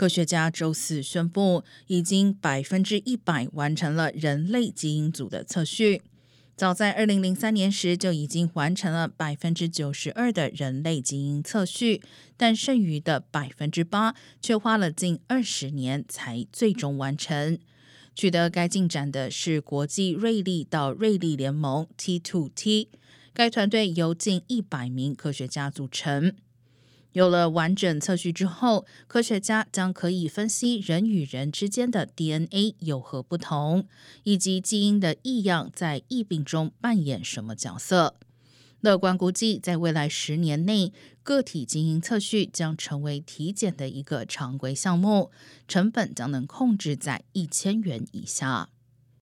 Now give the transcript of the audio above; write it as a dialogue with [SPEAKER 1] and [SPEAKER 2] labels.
[SPEAKER 1] 科学家周四宣布，已经百分之一百完成了人类基因组的测序。早在二零零三年时就已经完成了百分之九十二的人类基因测序，但剩余的百分之八却花了近二十年才最终完成。取得该进展的是国际瑞利到瑞利联盟 （T2T），该团队由近一百名科学家组成。有了完整测序之后，科学家将可以分析人与人之间的 DNA 有何不同，以及基因的异样在疫病中扮演什么角色。乐观估计，在未来十年内，个体基因测序将成为体检的一个常规项目，成本将能控制在一千元以下。